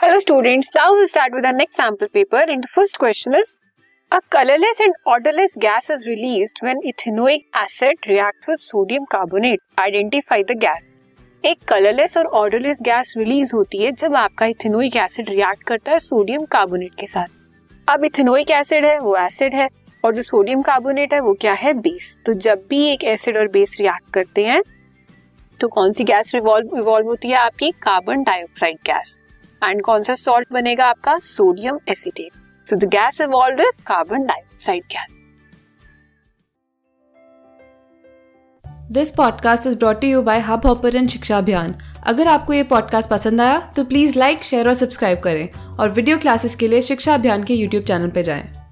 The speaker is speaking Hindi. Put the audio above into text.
Hello students now we start with an example paper and the first question is a colourless and odourless gas is released when ethanoic acid react with sodium carbonate identify the gas एक कलरलेस और ऑडरलेस गैस रिलीज़ होती है जब आपका इथेनोइक एसिड रिएक्ट करता है सोडियम कार्बोनेट के साथ। अब इथेनोइक एसिड है, वो एसिड है, और जो सोडियम कार्बोनेट है, वो क्या है? बेस तो जब भी एक एसिड और बेस रिएक्ट करते हैं तो कौन सी गैस इवॉल्व होती है? आपकी कार्बन डाइऑक्साइड गैस एंड कौन सा सॉल्ट बनेगा आपका? Sodium acetate so the gas evolve is carbon dioxide gas this podcast is brought you by Hubhopper Shiksha Abhiyan अगर आपको ये पॉडकास्ट पसंद आया तो प्लीज़ लाइक शेयर और सब्सक्राइब करें। और वीडियो क्लासेस के लिए शिक्षा अभियान के यूट्यूब चैनल पर जाएँ।